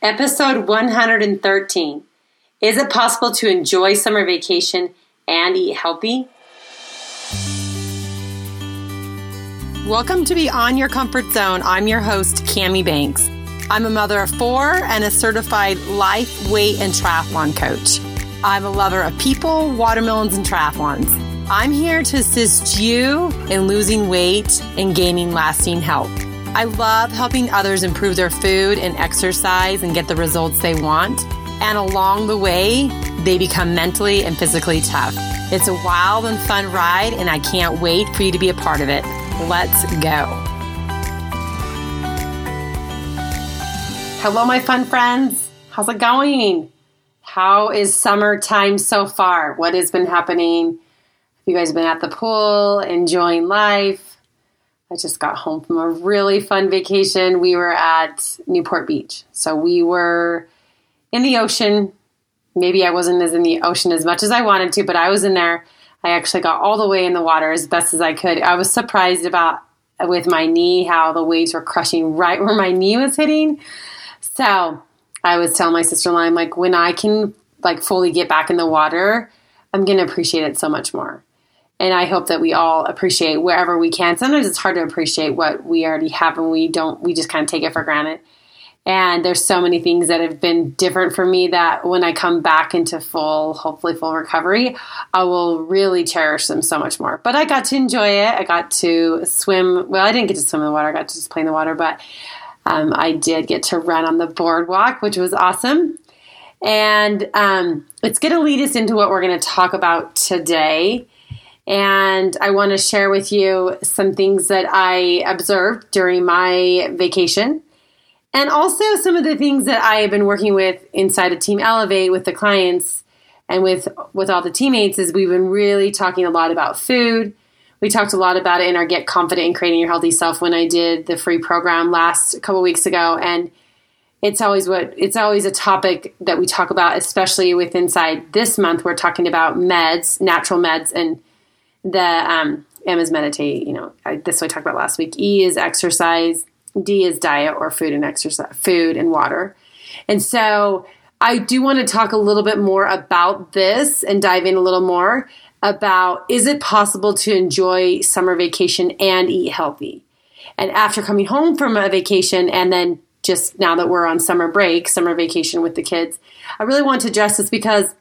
Episode 113 Is it possible to enjoy summer vacation and eat healthy? Welcome to Beyond Your Comfort Zone. I'm your host, Kami Banks. I'm a mother of four and a certified life, weight, and triathlon coach. I'm a lover of people, watermelons, and triathlons. I'm here to assist you in losing weight and gaining lasting health. I love helping others improve their food and exercise and get the results they want. And along the way, they become mentally and physically tough. It's a wild and fun ride, and I can't wait for you to be a part of it. Let's go. Hello, my fun friends. How's it going? How is summertime so far? What has been happening? Have you guys been at the pool, enjoying life? I just got home from a really fun vacation. We were at Newport Beach. So we were in the ocean. Maybe I wasn't as in the ocean as much as I wanted to, but I was in there. I actually got all the way in the water as best as I could. I was surprised about with my knee how the waves were crushing right where my knee was hitting. So I was telling my sister in law, I'm like, when I can like fully get back in the water, I'm gonna appreciate it so much more and I hope that we all appreciate wherever we can. Sometimes it's hard to appreciate what we already have and we don't, we just kind of take it for granted. And there's so many things that have been different for me that when I come back into full, hopefully full recovery, I will really cherish them so much more. But I got to enjoy it. I got to swim. Well, I didn't get to swim in the water. I got to just play in the water, but um, I did get to run on the boardwalk, which was awesome. And um, it's going to lead us into what we're going to talk about today and I want to share with you some things that I observed during my vacation. And also some of the things that I have been working with inside of Team Elevate with the clients and with with all the teammates is we've been really talking a lot about food. We talked a lot about it in our Get Confident in Creating Your Healthy Self when I did the free program last couple weeks ago and it's always what it's always a topic that we talk about especially with inside this month we're talking about meds, natural meds and the um, M is meditate. You know, I, this I talked about last week. E is exercise. D is diet or food and exercise, food and water. And so I do want to talk a little bit more about this and dive in a little more about is it possible to enjoy summer vacation and eat healthy? And after coming home from a vacation and then just now that we're on summer break, summer vacation with the kids, I really want to address this because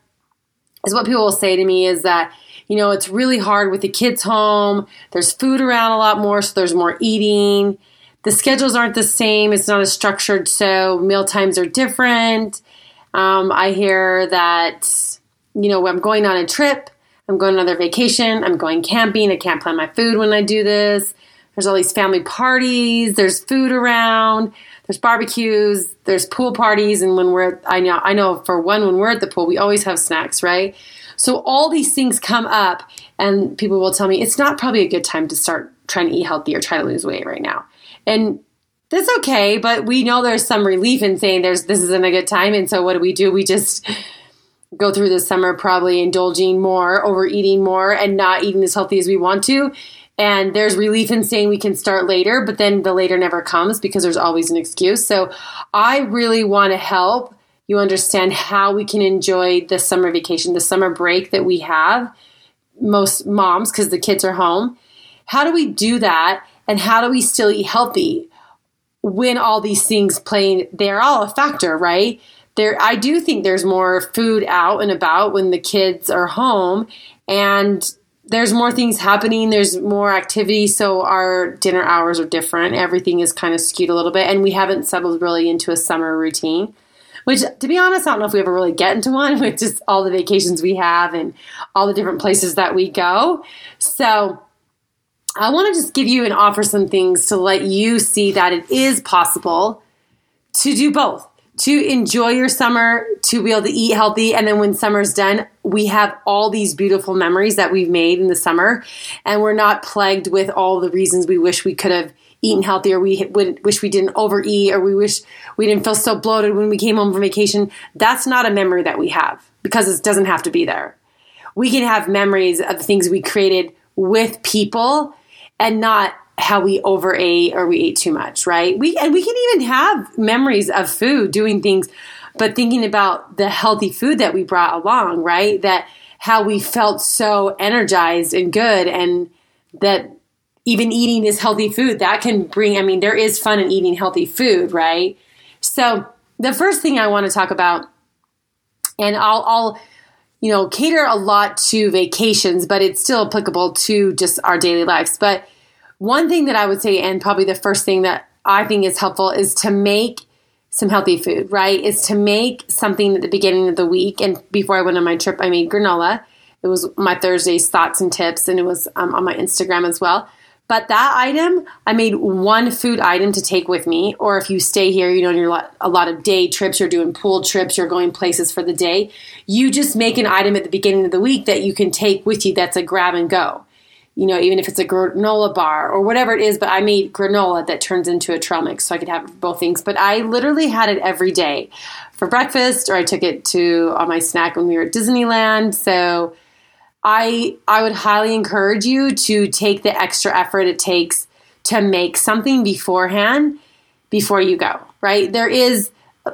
is what people will say to me is that you know, it's really hard with the kids home. There's food around a lot more, so there's more eating. The schedules aren't the same. It's not as structured, so meal times are different. Um, I hear that, you know, I'm going on a trip, I'm going on another vacation, I'm going camping, I can't plan my food when I do this. There's all these family parties, there's food around, there's barbecues, there's pool parties, and when we're I know I know for one when we're at the pool, we always have snacks, right? So all these things come up, and people will tell me it's not probably a good time to start trying to eat healthy or try to lose weight right now. And that's okay, but we know there's some relief in saying there's this isn't a good time. And so what do we do? We just go through the summer probably indulging more, overeating more, and not eating as healthy as we want to. And there's relief in saying we can start later, but then the later never comes because there's always an excuse. So I really want to help you understand how we can enjoy the summer vacation, the summer break that we have, most moms, because the kids are home. How do we do that? And how do we still eat healthy when all these things play? They're all a factor, right? There, I do think there's more food out and about when the kids are home, and there's more things happening. There's more activity, so our dinner hours are different. Everything is kind of skewed a little bit, and we haven't settled really into a summer routine. Which, to be honest, I don't know if we ever really get into one with just all the vacations we have and all the different places that we go. So, I want to just give you and offer some things to let you see that it is possible to do both. To enjoy your summer, to be able to eat healthy, and then when summer's done, we have all these beautiful memories that we've made in the summer, and we're not plagued with all the reasons we wish we could have eaten healthier. We would, wish we didn't overeat, or we wish we didn't feel so bloated when we came home from vacation. That's not a memory that we have because it doesn't have to be there. We can have memories of the things we created with people and not how we overate or we ate too much, right? We and we can even have memories of food doing things, but thinking about the healthy food that we brought along, right? That how we felt so energized and good and that even eating this healthy food that can bring i mean there is fun in eating healthy food right? So the first thing i want to talk about and i'll, I'll you know cater a lot to vacations but it's still applicable to just our daily lives. But one thing that i would say and probably the first thing that i think is helpful is to make some healthy food right? Is to make something at the beginning of the week and before i went on my trip i made granola. It was my thursday's thoughts and tips and it was um, on my instagram as well but that item, I made one food item to take with me. Or if you stay here, you know, you're a lot of day trips, you're doing pool trips, you're going places for the day. You just make an item at the beginning of the week that you can take with you that's a grab and go. You know, even if it's a granola bar or whatever it is, but I made granola that turns into a trail mix so I could have both things. But I literally had it every day for breakfast, or I took it to on my snack when we were at Disneyland. So I I would highly encourage you to take the extra effort it takes to make something beforehand before you go, right? There is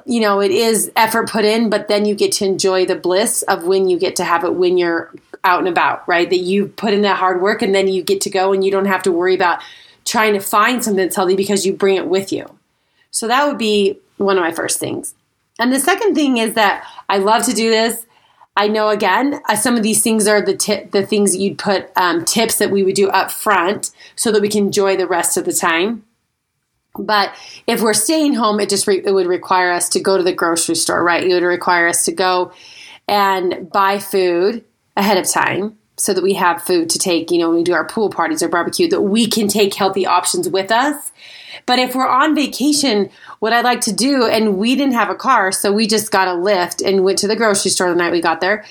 you know, it is effort put in, but then you get to enjoy the bliss of when you get to have it when you're out and about, right? That you put in that hard work and then you get to go and you don't have to worry about trying to find something that's healthy because you bring it with you. So that would be one of my first things. And the second thing is that I love to do this. I know again, uh, some of these things are the tip, the things that you'd put um, tips that we would do up front so that we can enjoy the rest of the time. But if we're staying home, it just re- it would require us to go to the grocery store, right? It would require us to go and buy food ahead of time so that we have food to take, you know, when we do our pool parties or barbecue, that we can take healthy options with us. But if we're on vacation, what I like to do, and we didn't have a car, so we just got a lift and went to the grocery store the night we got there.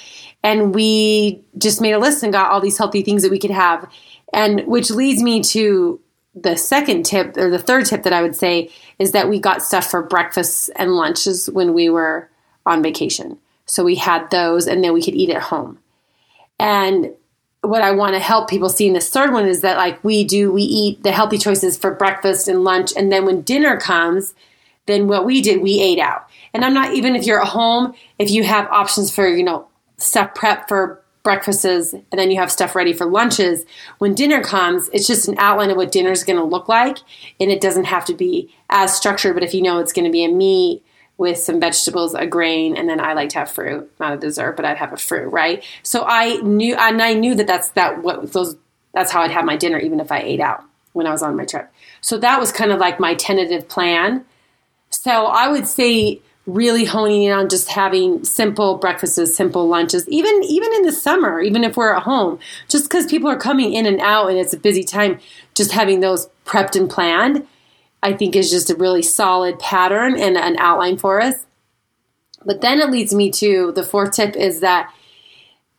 And we just made a list and got all these healthy things that we could have. And which leads me to the second tip, or the third tip that I would say, is that we got stuff for breakfasts and lunches when we were on vacation. So we had those, and then we could eat at home. And what I want to help people see in this third one is that like we do, we eat the healthy choices for breakfast and lunch, and then when dinner comes, then what we did, we ate out. And I'm not even if you're at home, if you have options for you know stuff prep for breakfasts and then you have stuff ready for lunches. When dinner comes, it's just an outline of what dinner is going to look like, and it doesn't have to be as structured. But if you know it's going to be a meat with some vegetables, a grain, and then I like to have fruit, not a dessert, but I'd have a fruit, right? So I knew, and I knew that that's that what those that's how I'd have my dinner, even if I ate out when I was on my trip. So that was kind of like my tentative plan. So I would say really honing in on just having simple breakfasts, simple lunches, even even in the summer, even if we're at home, just because people are coming in and out and it's a busy time, just having those prepped and planned I think is just a really solid pattern and an outline for us. But then it leads me to the fourth tip is that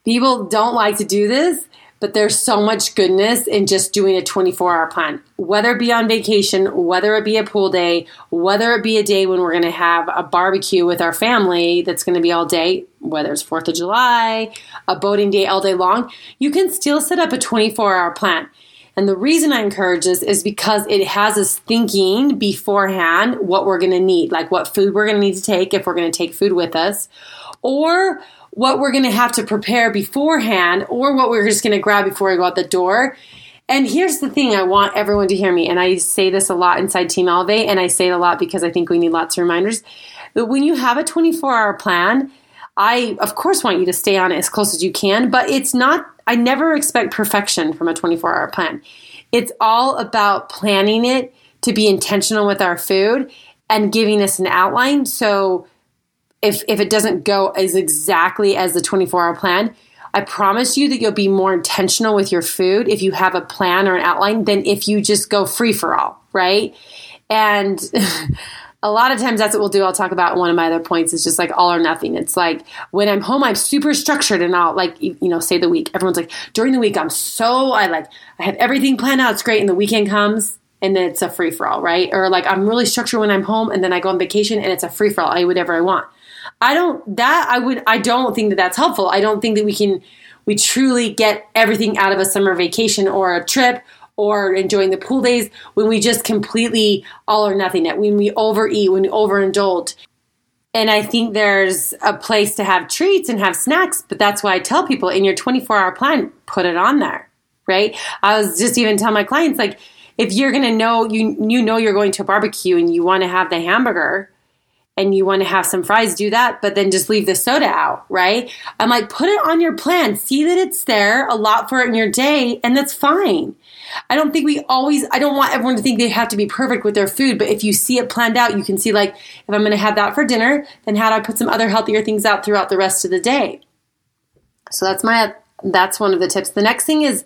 people don't like to do this, but there's so much goodness in just doing a 24 hour plan. Whether it be on vacation, whether it be a pool day, whether it be a day when we're going to have a barbecue with our family that's going to be all day, whether it's 4th of July, a boating day all day long, you can still set up a 24 hour plan. And the reason I encourage this is because it has us thinking beforehand what we're going to need, like what food we're going to need to take if we're going to take food with us, or what we're going to have to prepare beforehand, or what we're just going to grab before we go out the door. And here's the thing I want everyone to hear me, and I say this a lot inside Team Elevate, and I say it a lot because I think we need lots of reminders. That when you have a 24 hour plan, I, of course, want you to stay on it as close as you can, but it's not I never expect perfection from a 24 hour plan. It's all about planning it to be intentional with our food and giving us an outline. So if, if it doesn't go as exactly as the 24 hour plan, I promise you that you'll be more intentional with your food if you have a plan or an outline than if you just go free for all, right? And a lot of times that's what we'll do. I'll talk about one of my other points is just like all or nothing. It's like when I'm home, I'm super structured and I'll like, you know, say the week. Everyone's like, during the week, I'm so, I like, I have everything planned out. It's great. And the weekend comes and then it's a free for all, right? Or like I'm really structured when I'm home and then I go on vacation and it's a free for all. I do whatever I want. I don't, that I would, I don't think that that's helpful. I don't think that we can, we truly get everything out of a summer vacation or a trip or enjoying the pool days when we just completely all or nothing it, when we overeat, when we overindulge. And I think there's a place to have treats and have snacks, but that's why I tell people in your 24 hour plan, put it on there, right? I was just even telling my clients, like, if you're to know, you, you know, you're going to a barbecue and you want to have the hamburger, and you want to have some fries, do that, but then just leave the soda out, right? I'm like, put it on your plan. See that it's there, a lot for it in your day, and that's fine. I don't think we always, I don't want everyone to think they have to be perfect with their food, but if you see it planned out, you can see, like, if I'm going to have that for dinner, then how do I put some other healthier things out throughout the rest of the day? So that's my, that's one of the tips. The next thing is,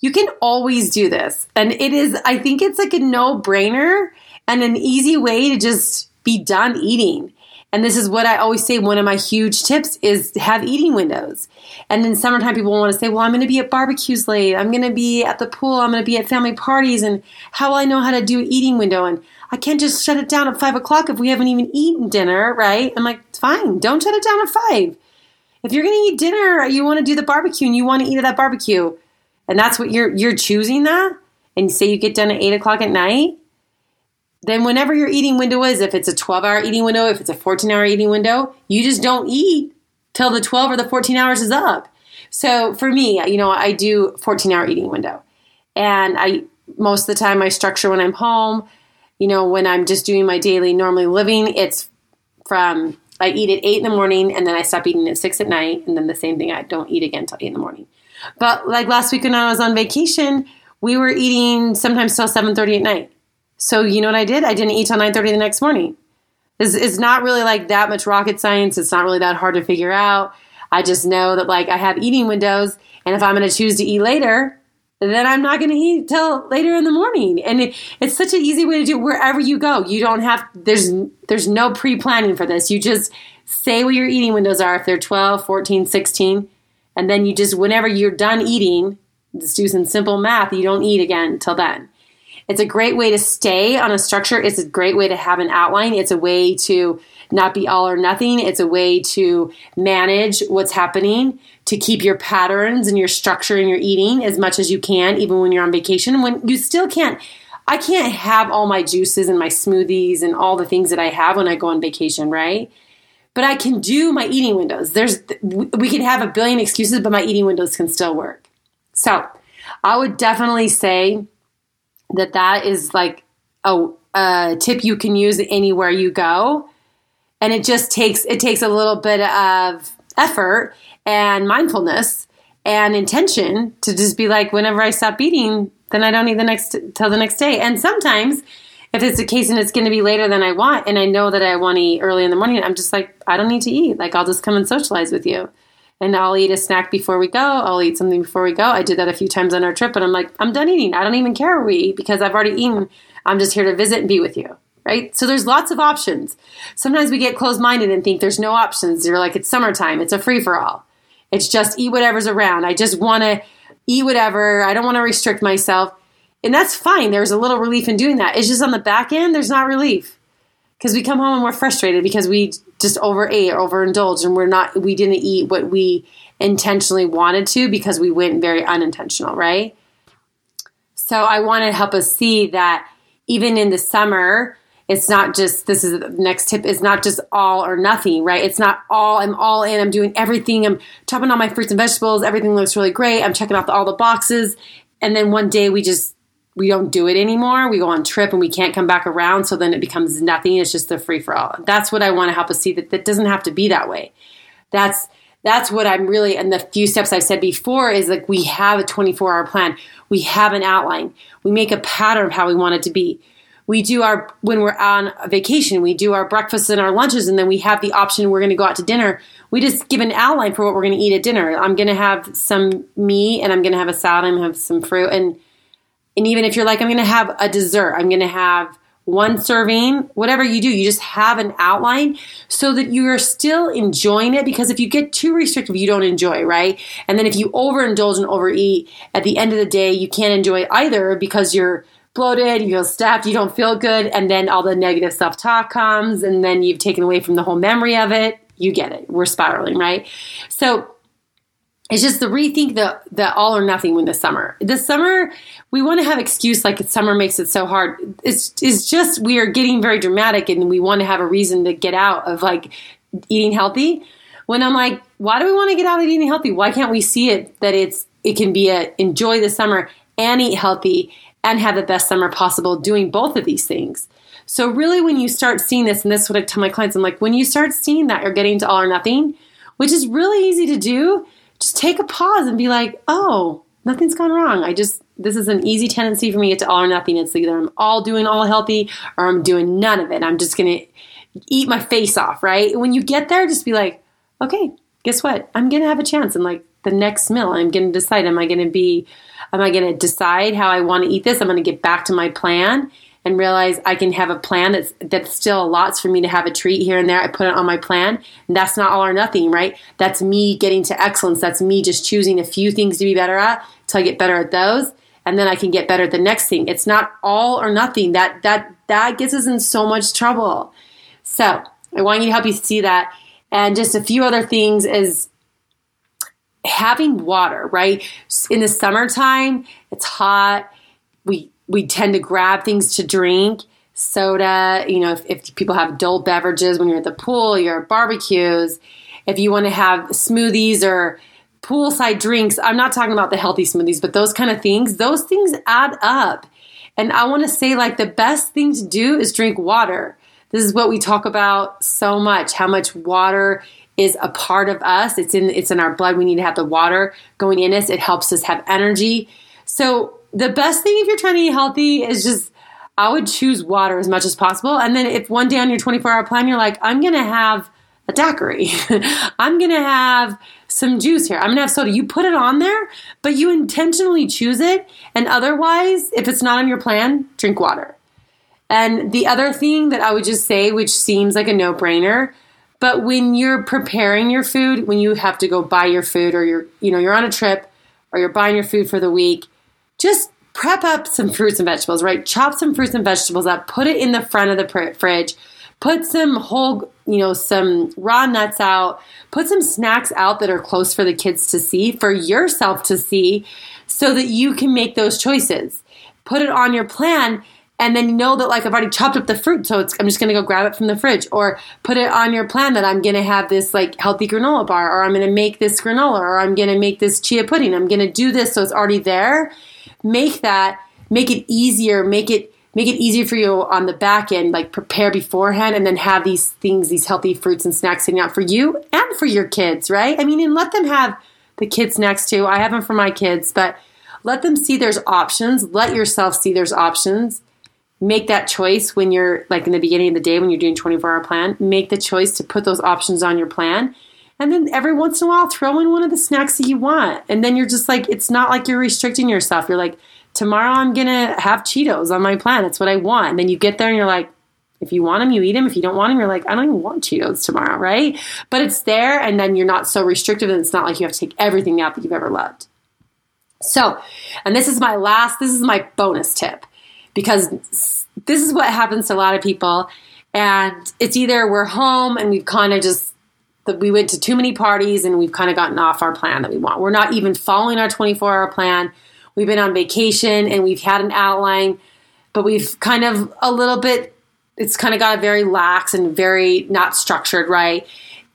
you can always do this. And it is, I think it's like a no brainer and an easy way to just be done eating. And this is what I always say one of my huge tips is have eating windows. And in summertime, people want to say, well, I'm going to be at barbecues late. I'm going to be at the pool. I'm going to be at family parties. And how will I know how to do eating window? And I can't just shut it down at five o'clock if we haven't even eaten dinner, right? I'm like, fine, don't shut it down at five. If you're going to eat dinner, you want to do the barbecue and you want to eat at that barbecue, and that's what you're you're choosing that, and say you get done at eight o'clock at night, then whenever your eating window is, if it's a 12 hour eating window, if it's a 14 hour eating window, you just don't eat till the 12 or the 14 hours is up. So for me, you know, I do 14 hour eating window. And I most of the time I structure when I'm home, you know, when I'm just doing my daily normally living, it's from I eat at eight in the morning and then I stop eating at six at night, and then the same thing I don't eat again till eight in the morning. But like last week when I was on vacation, we were eating sometimes till seven thirty at night. So you know what I did? I didn't eat till 9:30 the next morning. It's, it's not really like that much rocket science. It's not really that hard to figure out. I just know that like I have eating windows, and if I'm going to choose to eat later, then I'm not going to eat till later in the morning. And it, it's such an easy way to do wherever you go. You don't have there's there's no pre-planning for this. You just say what your eating windows are if they're 12, 14, 16, and then you just whenever you're done eating, just do some simple math, you don't eat again till then. It's a great way to stay on a structure. It's a great way to have an outline. It's a way to not be all or nothing. It's a way to manage what's happening, to keep your patterns and your structure and your eating as much as you can, even when you're on vacation. When you still can't, I can't have all my juices and my smoothies and all the things that I have when I go on vacation, right? But I can do my eating windows. There's, we can have a billion excuses, but my eating windows can still work. So I would definitely say, that that is like a, a tip you can use anywhere you go. And it just takes it takes a little bit of effort and mindfulness and intention to just be like whenever i stop eating then i don't eat the next till the next day. And sometimes if it's the case and it's going to be later than i want and i know that i want to eat early in the morning i'm just like i don't need to eat. Like i'll just come and socialize with you and I'll eat a snack before we go. I'll eat something before we go. I did that a few times on our trip, and I'm like, I'm done eating. I don't even care where we eat because I've already eaten. I'm just here to visit and be with you. Right? So there's lots of options. Sometimes we get closed minded and think there's no options. You're like, it's summertime, it's a free for all. It's just eat whatever's around. I just want to eat whatever. I don't want to restrict myself. And that's fine. There's a little relief in doing that. It's just on the back end, there's not relief because we come home and we're frustrated because we just overate or overindulged and we're not we didn't eat what we intentionally wanted to because we went very unintentional right? So i want to help us see that even in the summer it's not just this is the next tip is not just all or nothing right? It's not all i'm all in i'm doing everything i'm chopping all my fruits and vegetables everything looks really great i'm checking off all the boxes and then one day we just we don't do it anymore. We go on trip and we can't come back around. So then it becomes nothing. It's just the free for all. That's what I want to help us see that that doesn't have to be that way. That's that's what I'm really and the few steps I've said before is like we have a 24 hour plan. We have an outline. We make a pattern of how we want it to be. We do our when we're on vacation, we do our breakfasts and our lunches, and then we have the option we're going to go out to dinner. We just give an outline for what we're going to eat at dinner. I'm going to have some meat, and I'm going to have a salad, and have some fruit, and and even if you're like, I'm going to have a dessert, I'm going to have one serving, whatever you do, you just have an outline so that you're still enjoying it. Because if you get too restrictive, you don't enjoy, right? And then if you overindulge and overeat, at the end of the day, you can't enjoy either because you're bloated, you feel stuffed, you don't feel good, and then all the negative self talk comes, and then you've taken away from the whole memory of it. You get it. We're spiraling, right? So it's just the rethink the the all or nothing when the summer. The summer we want to have excuse like summer makes it so hard. It's it's just we are getting very dramatic and we want to have a reason to get out of like eating healthy. When I'm like, why do we want to get out of eating healthy? Why can't we see it that it's it can be a enjoy the summer and eat healthy and have the best summer possible doing both of these things. So really when you start seeing this, and this is what I tell my clients, I'm like, when you start seeing that you're getting to all or nothing, which is really easy to do, just take a pause and be like, oh, nothing's gone wrong. I just, this is an easy tendency for me to get to all or nothing. It's either I'm all doing all healthy or I'm doing none of it. I'm just going to eat my face off, right? When you get there, just be like, okay, guess what? I'm going to have a chance. And like the next meal, I'm going to decide, am I going to be, am I going to decide how I want to eat this? I'm going to get back to my plan and realize I can have a plan that's that's still allots for me to have a treat here and there. I put it on my plan. And that's not all or nothing, right? That's me getting to excellence. That's me just choosing a few things to be better at till I get better at those. And then I can get better at the next thing. It's not all or nothing. That that that gets us in so much trouble. So I want you to help you see that. And just a few other things is having water, right? In the summertime, it's hot. We we tend to grab things to drink. Soda you know if, if, people have adult beverages when you're at the pool you're at barbecues if you want to have smoothies or poolside drinks i'm not talking about the healthy smoothies but those kind of things those things add up. And i want to say like the best thing to do is drink water. This is what we talk about so much how much water is a part of us. It's in it's in our blood. We need to have the water going in us. It helps us have energy. So the best thing if you're trying to eat healthy is just I would choose water as much as possible. And then if one day on your 24 hour plan you're like, I'm gonna have a daiquiri, I'm gonna have some juice here, I'm gonna have soda. You put it on there, but you intentionally choose it. And otherwise, if it's not on your plan, drink water. And the other thing that I would just say, which seems like a no brainer, but when you're preparing your food, when you have to go buy your food or you're, you know, you're on a trip or you're buying your food for the week, just prep up some fruits and vegetables, right? Chop some fruits and vegetables up, put it in the front of the fridge, put some whole, you know, some raw nuts out, put some snacks out that are close for the kids to see, for yourself to see, so that you can make those choices. Put it on your plan and then know that like I've already chopped up the fruit, so I'm just gonna go grab it from the fridge, or put it on your plan that I'm gonna have this like healthy granola bar, or I'm gonna make this granola, or I'm gonna make this chia pudding. I'm gonna do this, so it's already there, make that make it easier make it make it easier for you on the back end like prepare beforehand and then have these things these healthy fruits and snacks sitting out for you and for your kids right? I mean and let them have the kids next to i have them for my kids but let them see there's options. Let yourself see there's options. Make that choice when you're like in the beginning of the day when you're doing 24 hour plan. Make the choice to put those options on your plan and then every once in a while, throw in one of the snacks that you want. And then you're just like, it's not like you're restricting yourself. You're like, tomorrow I'm to have Cheetos on my plan. It's what I want. And then you get there and you're like, if you want them, you eat them. If you don't want them, you're like, I don't even want Cheetos tomorrow, right? But it's there, and then you're not so restrictive, and it's not like you have to take everything out that you've ever loved. So, and this is my last, this is my bonus tip because this is what happens to a lot of people. And it's either we're home and we've kind of just that we went to too many parties and we've kind of gotten off our plan that we want. We're not even following our 24 hour plan. We've been on vacation and we've had an outline, but we've kind of a little bit, it's kind of got a very lax and very not structured, right?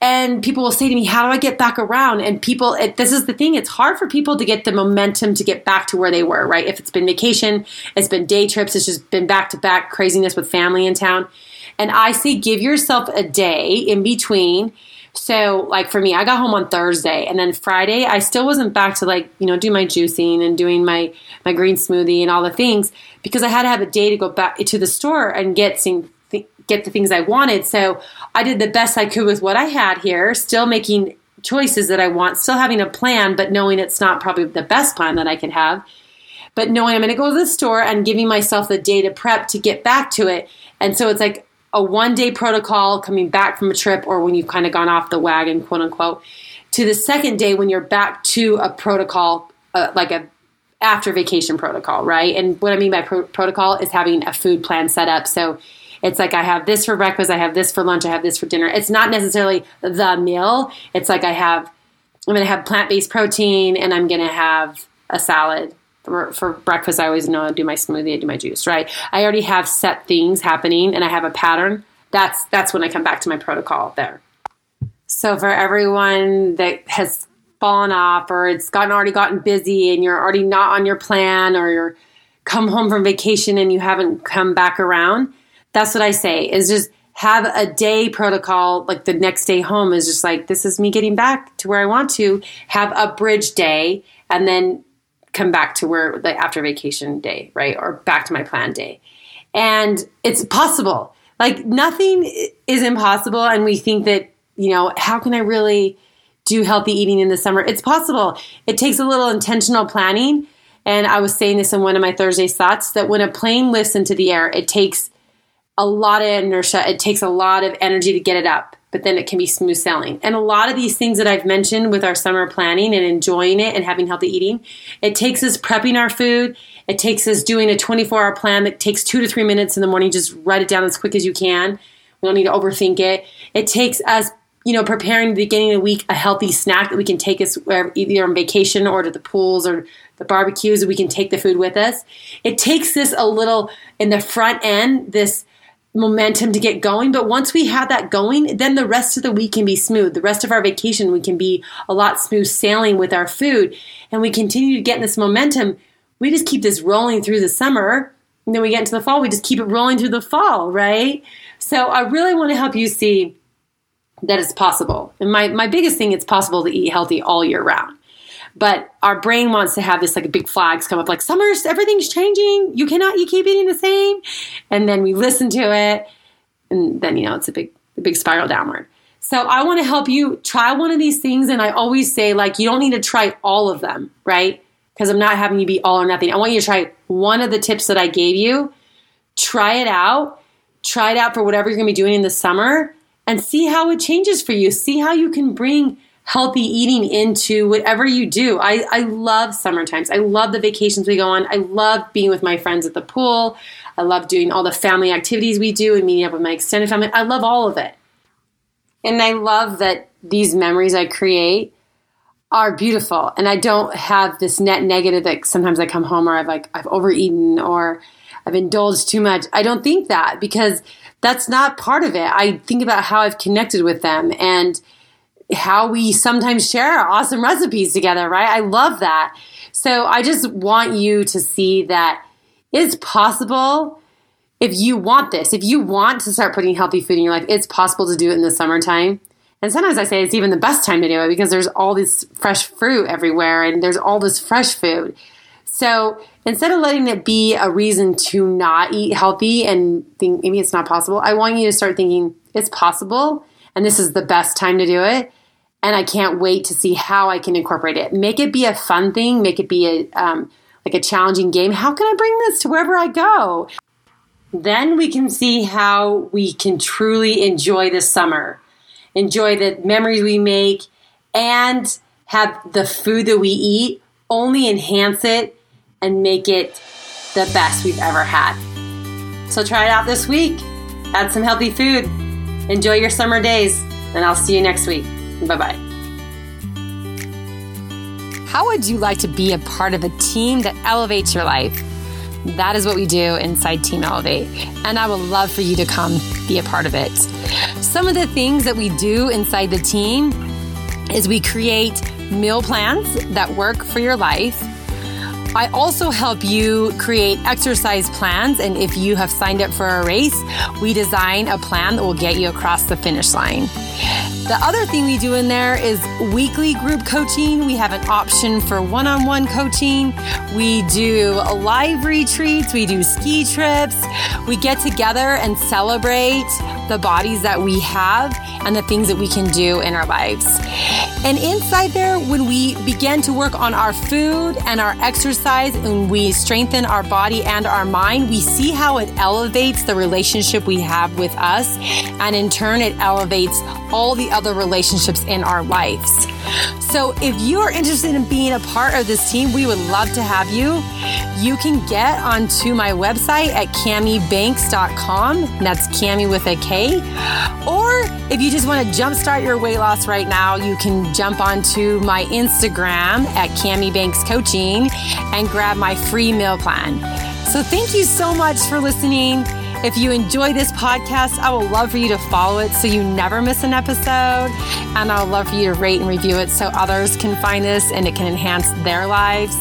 And people will say to me, How do I get back around? And people, it, this is the thing, it's hard for people to get the momentum to get back to where they were, right? If it's been vacation, it's been day trips, it's just been back to back craziness with family in town. And I say, give yourself a day in between so, like for me, I got home on Thursday, and then Friday, I still wasn't back to like you know do my juicing and doing my my green smoothie and all the things because I had to have a day to go back to the store and get some get the things I wanted. So I did the best I could with what I had here, still making choices that I want, still having a plan, but knowing it's not probably the best plan that I can have. But knowing I'm going to go to the store and giving myself the day to prep to get back to it. And so it's like a one day protocol coming back from a trip or when you've kind of gone off the wagon, quote unquote, to the second day when you're back to a protocol, uh, like a after vacation protocol, right? And what I mean by pro- protocol is having a food plan set up. So it's like I have this for breakfast, I have this for lunch, I have this for dinner. It's not necessarily the meal. It's like I have I'm going to have plant based protein and I'm going to have a salad. For, for breakfast, I always know I do my smoothie, I do my juice, right? I already have set things happening and I have a pattern. That's that's when I come back to my protocol there. So for everyone that has fallen off or it's gotten already gotten busy and you're already not on your plan or you're come home from vacation and you haven't come back around, that's what I say is just have a day protocol like the next day home is just like this is me getting back to where I want to have a bridge day and then come back to where the after vacation day, right? Or back to my plan day. And it's possible. Like nothing is impossible and we think that, you know, how can I really do healthy eating in the summer? It's possible. It takes a little intentional planning. And I was saying this in one of my Thursday thoughts that when a plane lifts into the air, it takes a lot of inertia. It takes a lot of energy to get it up, but then it can be smooth sailing. And a lot of these things that I've mentioned with our summer planning and enjoying it and having healthy eating, it takes us prepping our food. It takes us doing a 24 hour plan that takes two to three minutes in the morning. Just write it down as quick as you can. We don't need to overthink it. It takes us you know, preparing the beginning of the week a healthy snack that we can take us wherever, either on vacation or to the pools or the barbecues, we can take the food with us. It takes this a little in the front end, this momentum to get going. But once we have that going, then the rest of the week can be smooth. The rest of our vacation, we can be a lot smooth sailing with our food. And we continue to get this momentum. We just keep this rolling through the summer. And then we get into the fall, we just keep it rolling through the fall, right? So I really want to help you see that it's possible. And my, my biggest thing, it's possible to eat healthy all year round. But our brain wants to have this like big flags come up like summers, everything's changing. You cannot, you keep eating the same. And then we listen to it. And then, you know, it's a big, a big spiral downward. So I want to help you try one of these things. And I always say, like, you don't need to try all of them, right? Because I'm not having you be all or nothing. I want you to try one of the tips that I gave you. Try it out. Try it out for whatever you're going to be doing in the summer and see how it changes for you. See how you can bring healthy eating into whatever you do. I, I love summer times. I love the vacations we go on. I love being with my friends at the pool. I love doing all the family activities we do and meeting up with my extended family. I love all of it. And I love that these memories I create are beautiful. And I don't have this net negative that sometimes I come home or I've like I've overeaten or I've indulged too much. I don't think that because that's not part of it. I think about how I've connected with them and how we sometimes share awesome recipes together, right? I love that. So I just want you to see that it's possible if you want this, if you want to start putting healthy food in your life, it's possible to do it in the summertime. And sometimes I say it's even the best time to do it because there's all this fresh fruit everywhere and there's all this fresh food. So instead of letting it be a reason to not eat healthy and think maybe it's not possible, I want you to start thinking it's possible and this is the best time to do it and I can't wait to see how I can incorporate it. Make it be a fun thing. Make it be a um, like a challenging game. How can I bring this to wherever I go? Then we can see how we can truly enjoy the summer, enjoy the memories we make, and have the food that we eat only enhance it and make it the best we've ever had. So try it out this week. Add some healthy food. Enjoy your summer days, and I'll see you next week. Bye bye. How would you like to be a part of a team that elevates your life? That is what we do inside Team Elevate, and I would love for you to come be a part of it. Some of the things that we do inside the team is we create meal plans that work for your life. I also help you create exercise plans, and if you have signed up for a race, we design a plan that will get you across the finish line. The other thing we do in there is weekly group coaching. We have an option for one on one coaching. We do live retreats. We do ski trips. We get together and celebrate the bodies that we have and the things that we can do in our lives. And inside there, when we begin to work on our food and our exercise and we strengthen our body and our mind, we see how it elevates the relationship we have with us. And in turn, it elevates all the other relationships in our lives. So if you are interested in being a part of this team, we would love to have you. You can get onto my website at kamibanks.com. That's Kami with a K. Or if you just want to jumpstart your weight loss right now, you can jump onto my Instagram at Kami Banks Coaching and grab my free meal plan. So thank you so much for listening. If you enjoy this podcast, I would love for you to follow it so you never miss an episode. And I would love for you to rate and review it so others can find this and it can enhance their lives.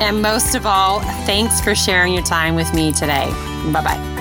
And most of all, thanks for sharing your time with me today. Bye bye.